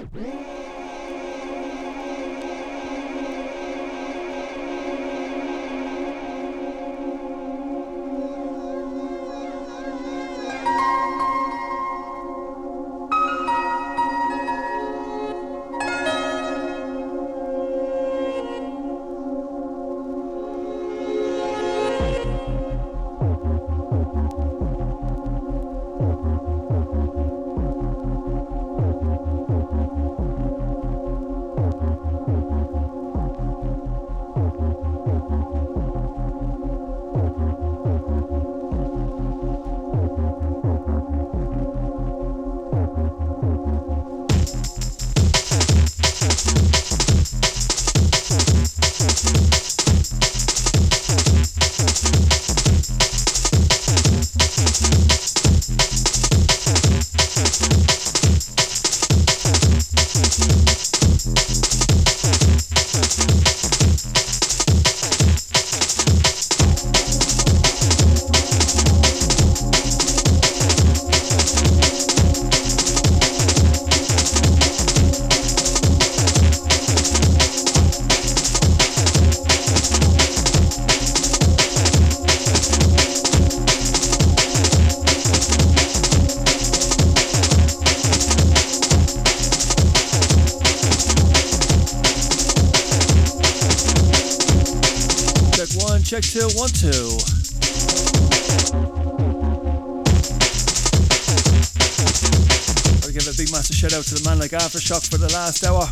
Woo! Like Aftershock for the last hour.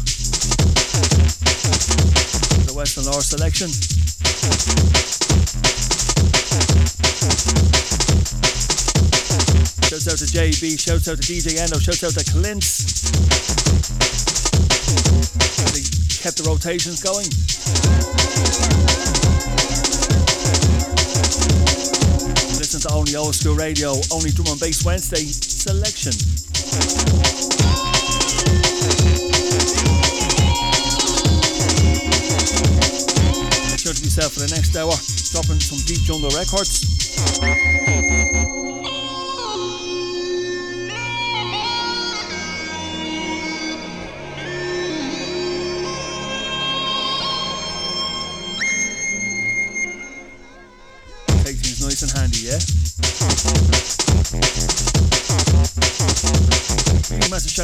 The Western Lore selection. Shouts out to JB, shouts out to DJ Endo, shouts out to Clint. They kept the rotations going. Only old school radio, only drum and bass Wednesday selection. yourself for the next hour, dropping some deep jungle records.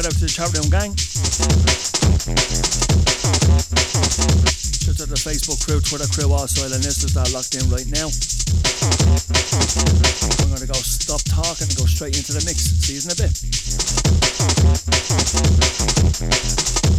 Shout out to the Charlie Gang. to the Facebook crew, Twitter crew, all Soilinistas that are locked in right now. I'm going to go stop talking and go straight into the mix. See you in a bit.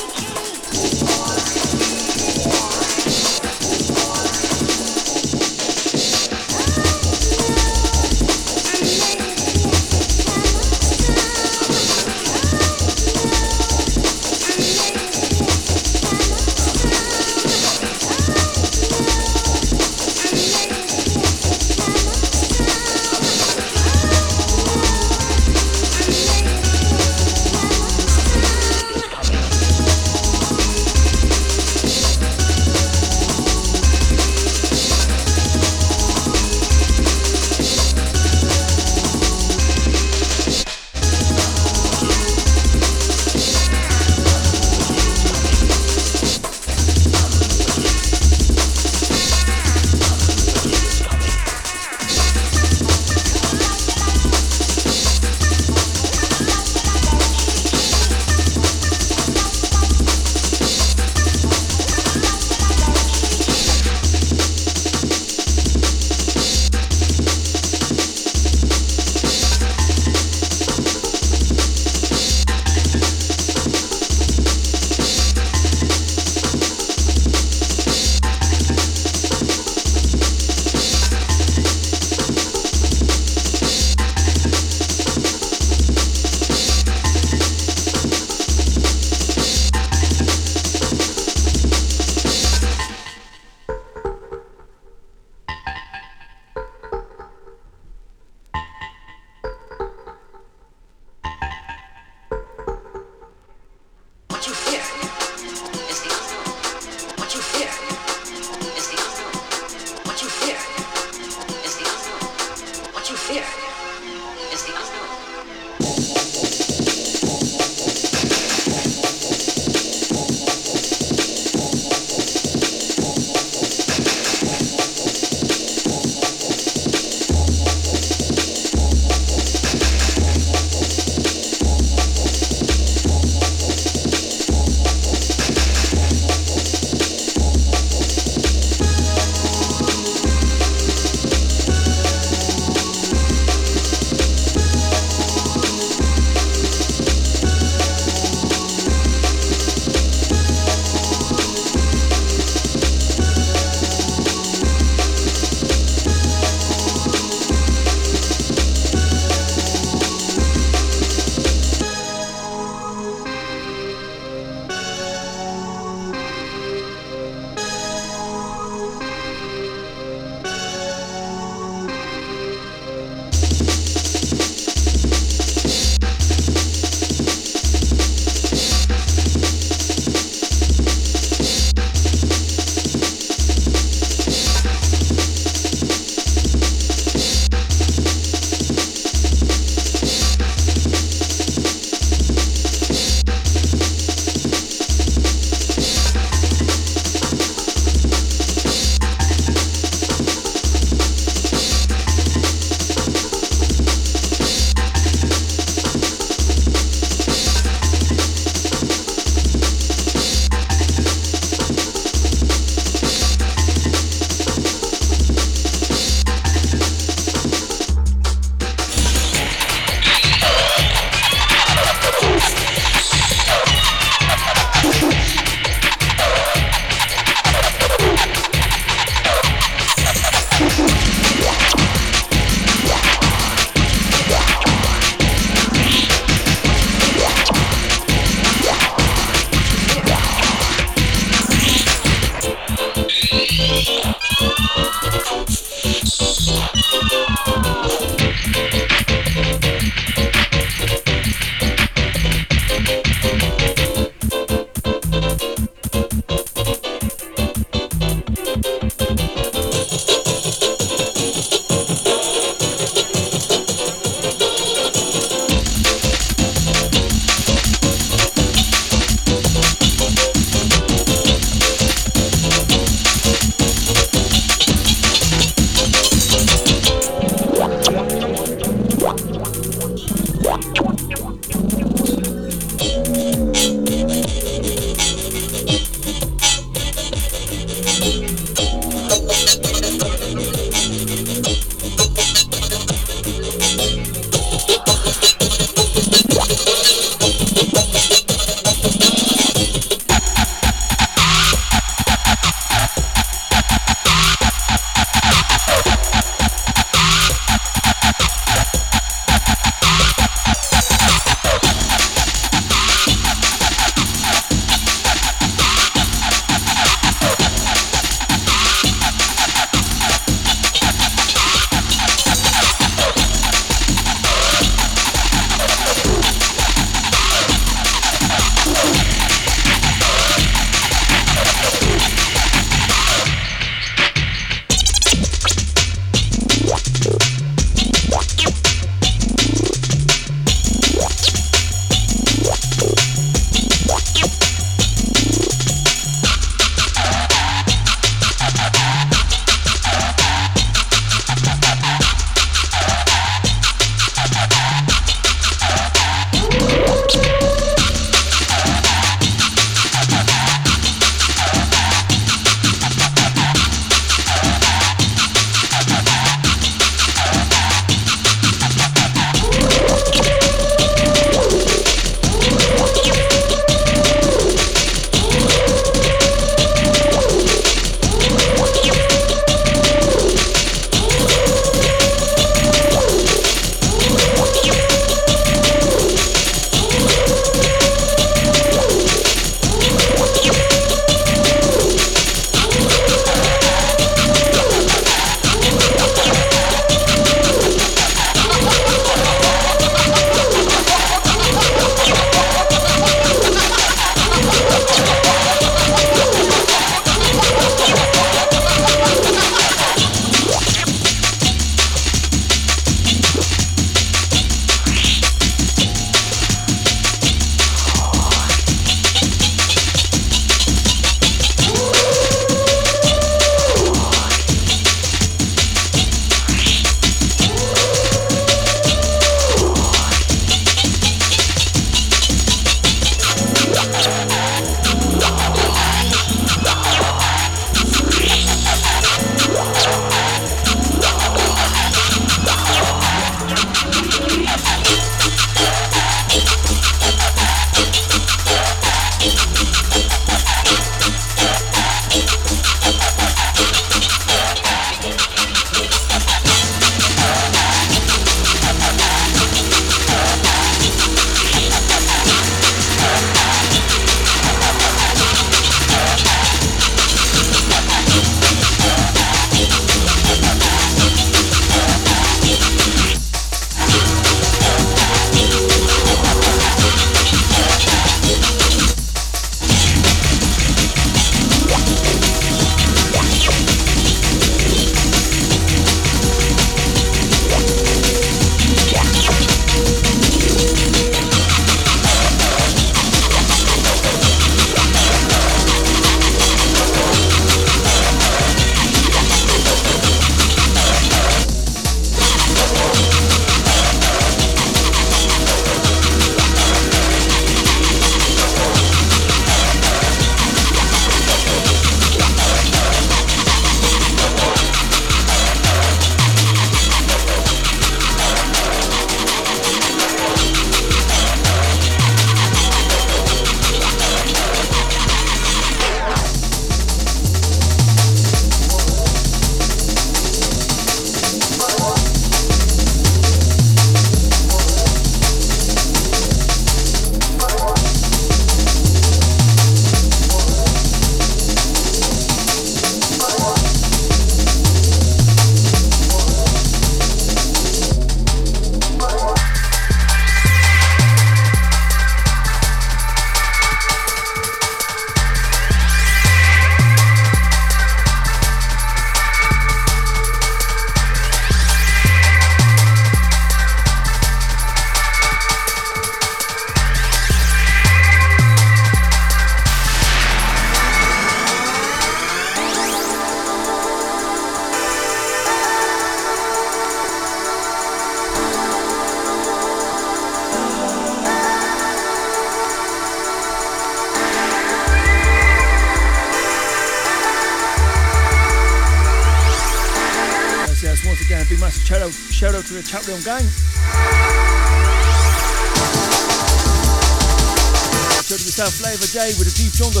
With a deep jungle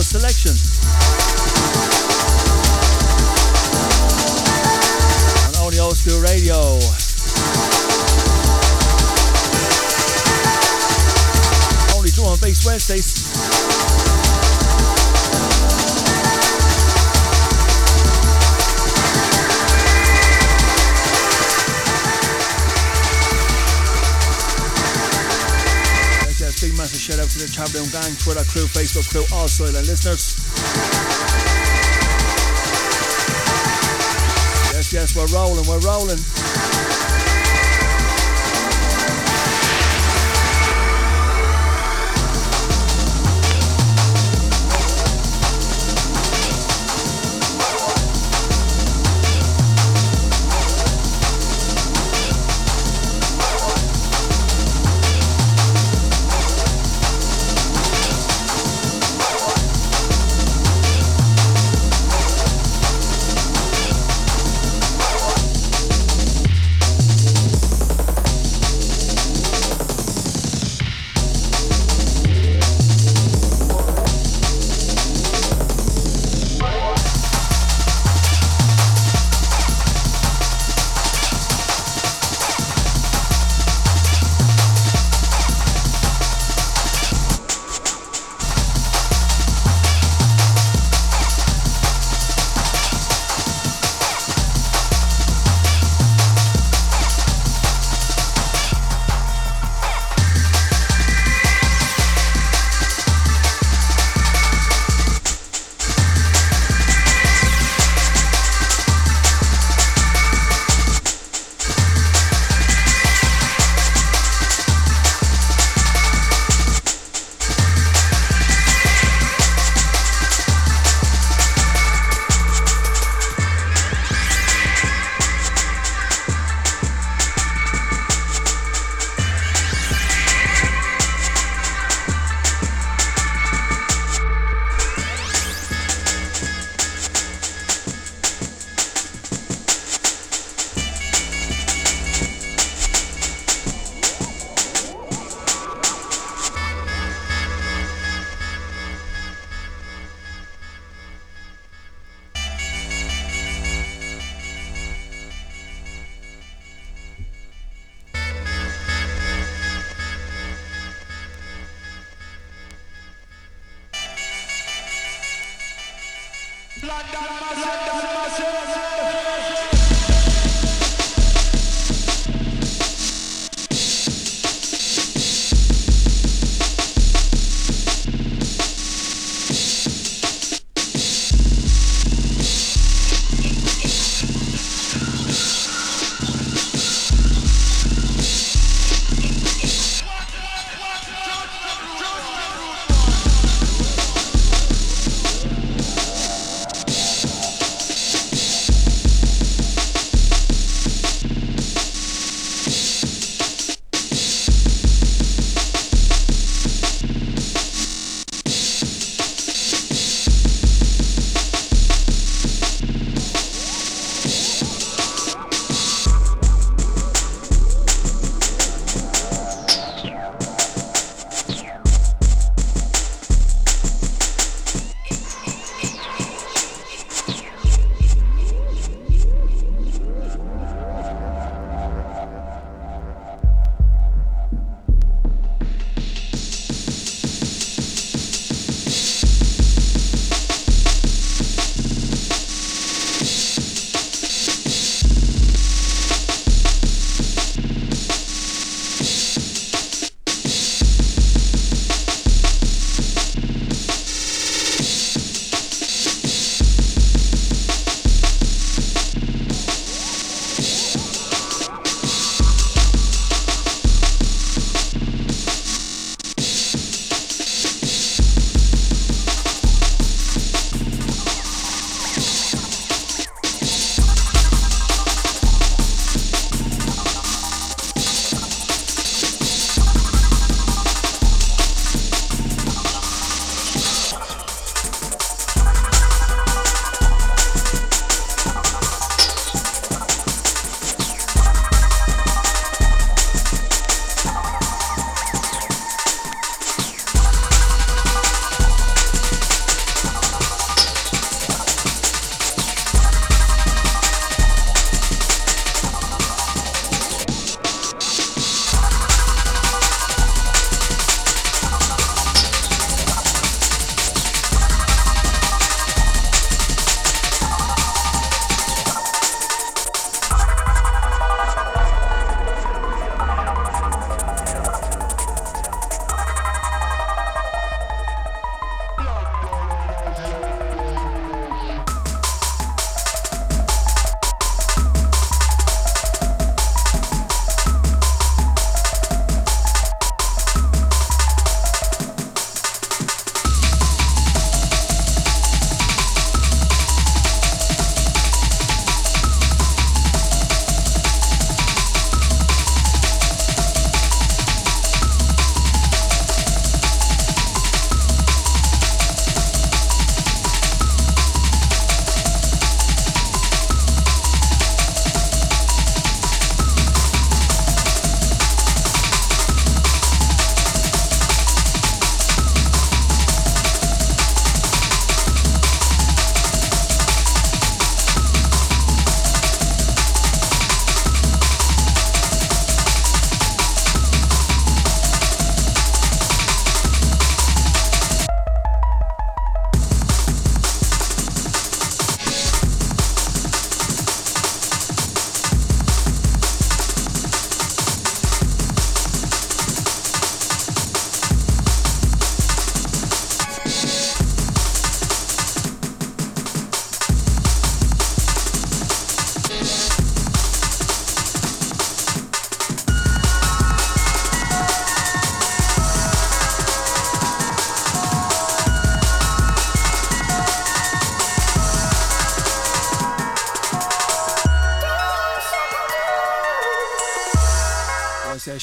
the Gang, Twitter crew, Facebook crew, all silent listeners. Yes, yes, we're rolling, we're rolling.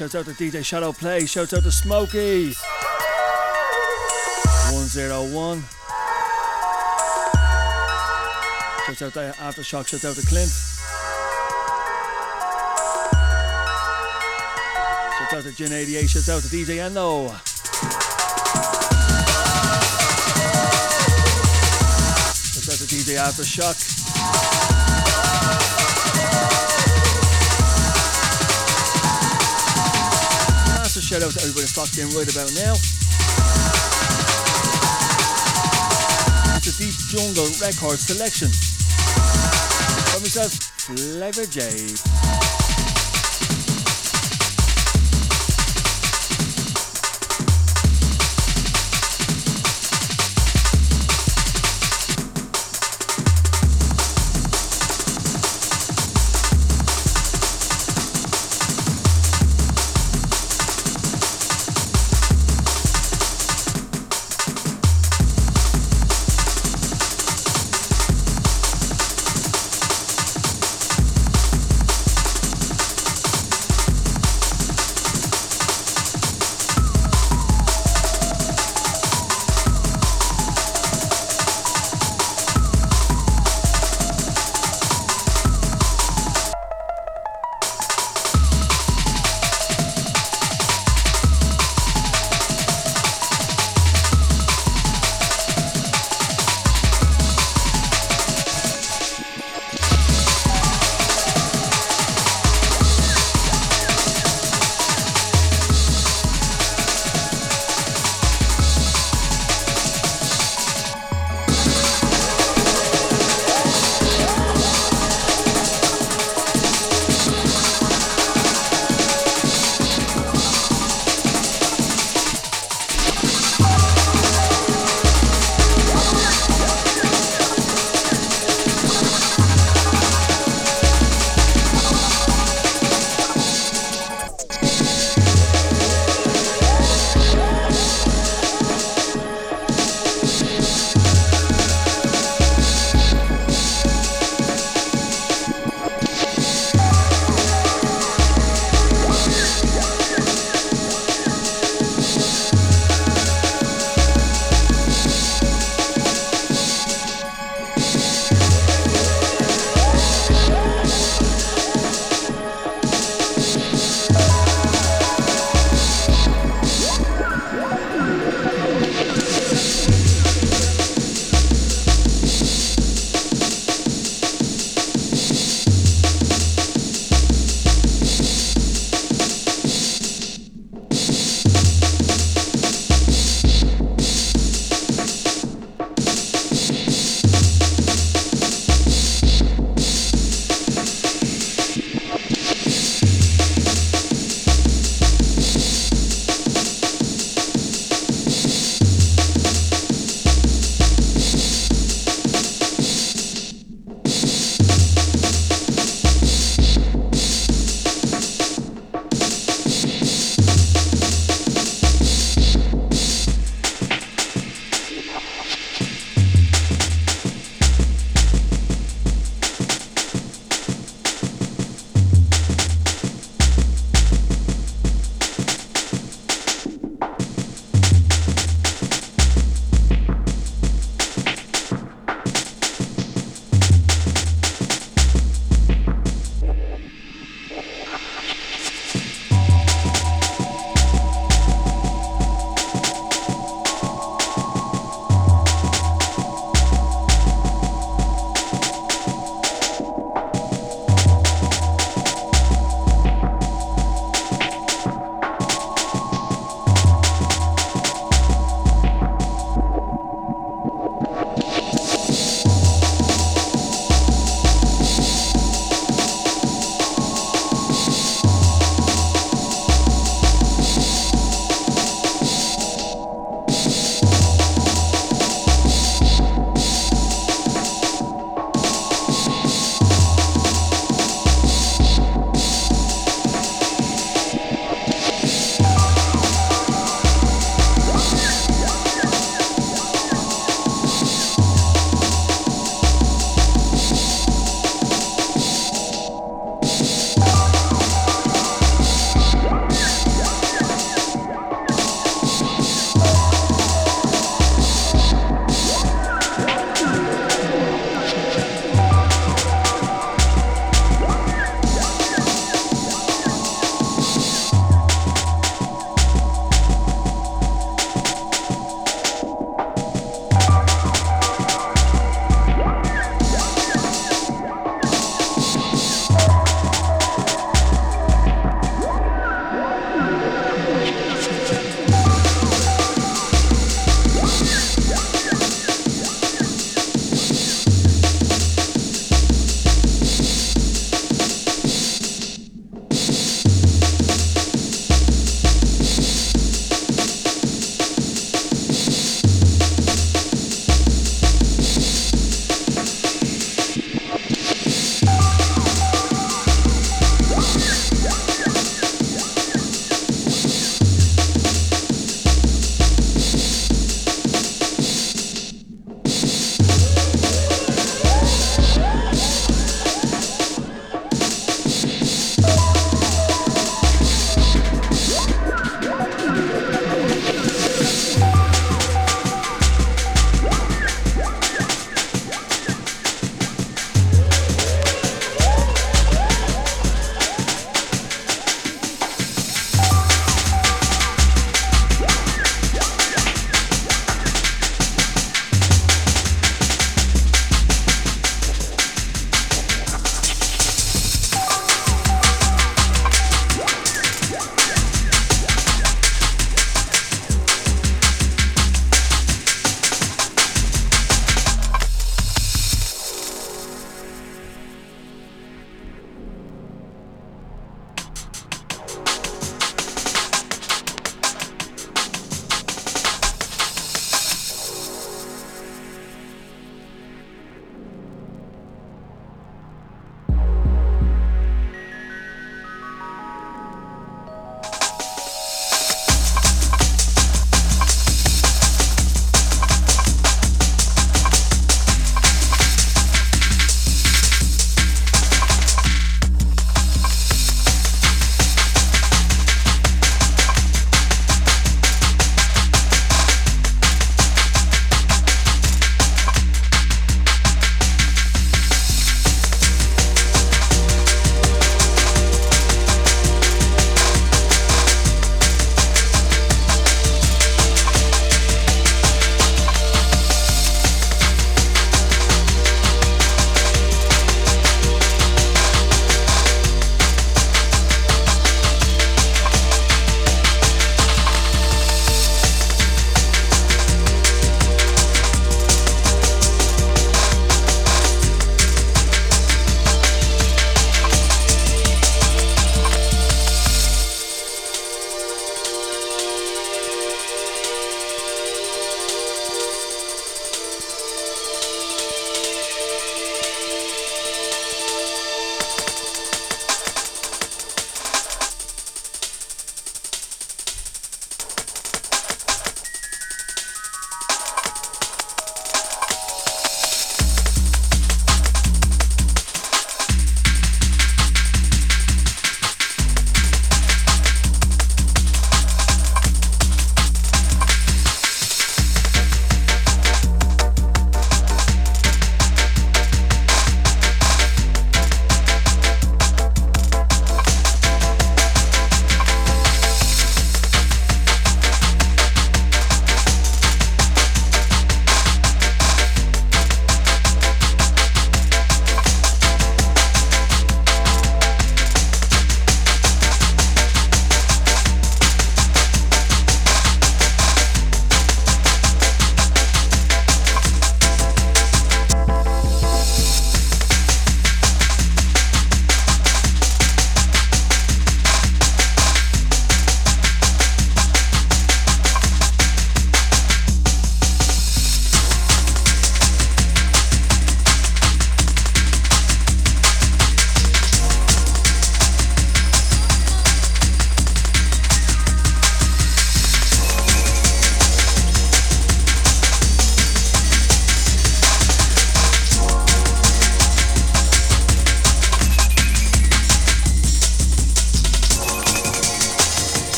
Shouts out to DJ Shadow Play, shouts out to Smokey. 101. Shouts out to Aftershock, shouts out to Clint. Shouts out to Gin 88, shouts out to DJ Endo. Shouts out to DJ Aftershock. Shout out to everybody in right about now. It's a Deep Jungle record selection. From myself, Flavor J.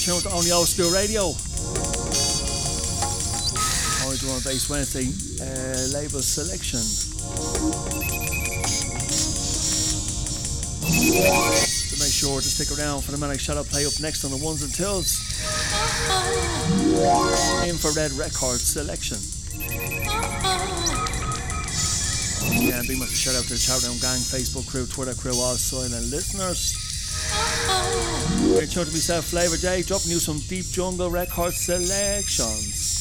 tuned to Only Old School Radio. Drum and bass Wednesday uh, label selection. So make sure to stick around for the Manic Shadow play up next on the ones and twos. Infrared Record selection. Yeah, big much shout out to the Chatdown Gang, Facebook crew, Twitter crew, all silent listeners. We're tuned to myself, FLavRjay, dropping you some Deep Jungle record selections.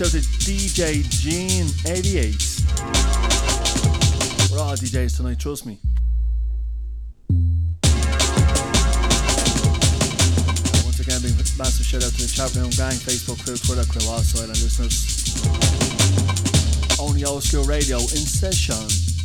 Out to DJ Gene88. We're all DJs tonight, trust me. Once again, big massive shout out to the Chatdown Gang, Facebook crew, Twitter crew, all silent listeners. Only old school radio in session.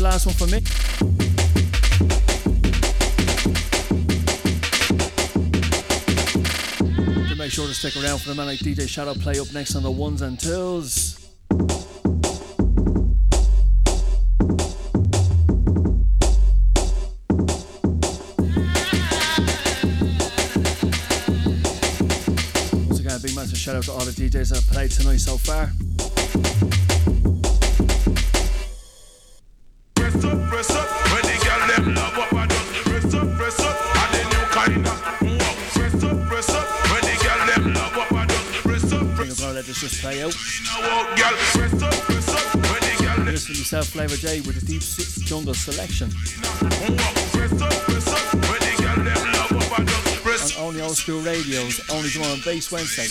Last one for me. To make sure to stick around for the man like DJ Shadow play up next on the ones and twos. Once again, a big massive shout out to all the DJs that have played tonight so far. FLavRjay with a deep Six jungle selection. On only old school radios, only doing on Bass Wednesday.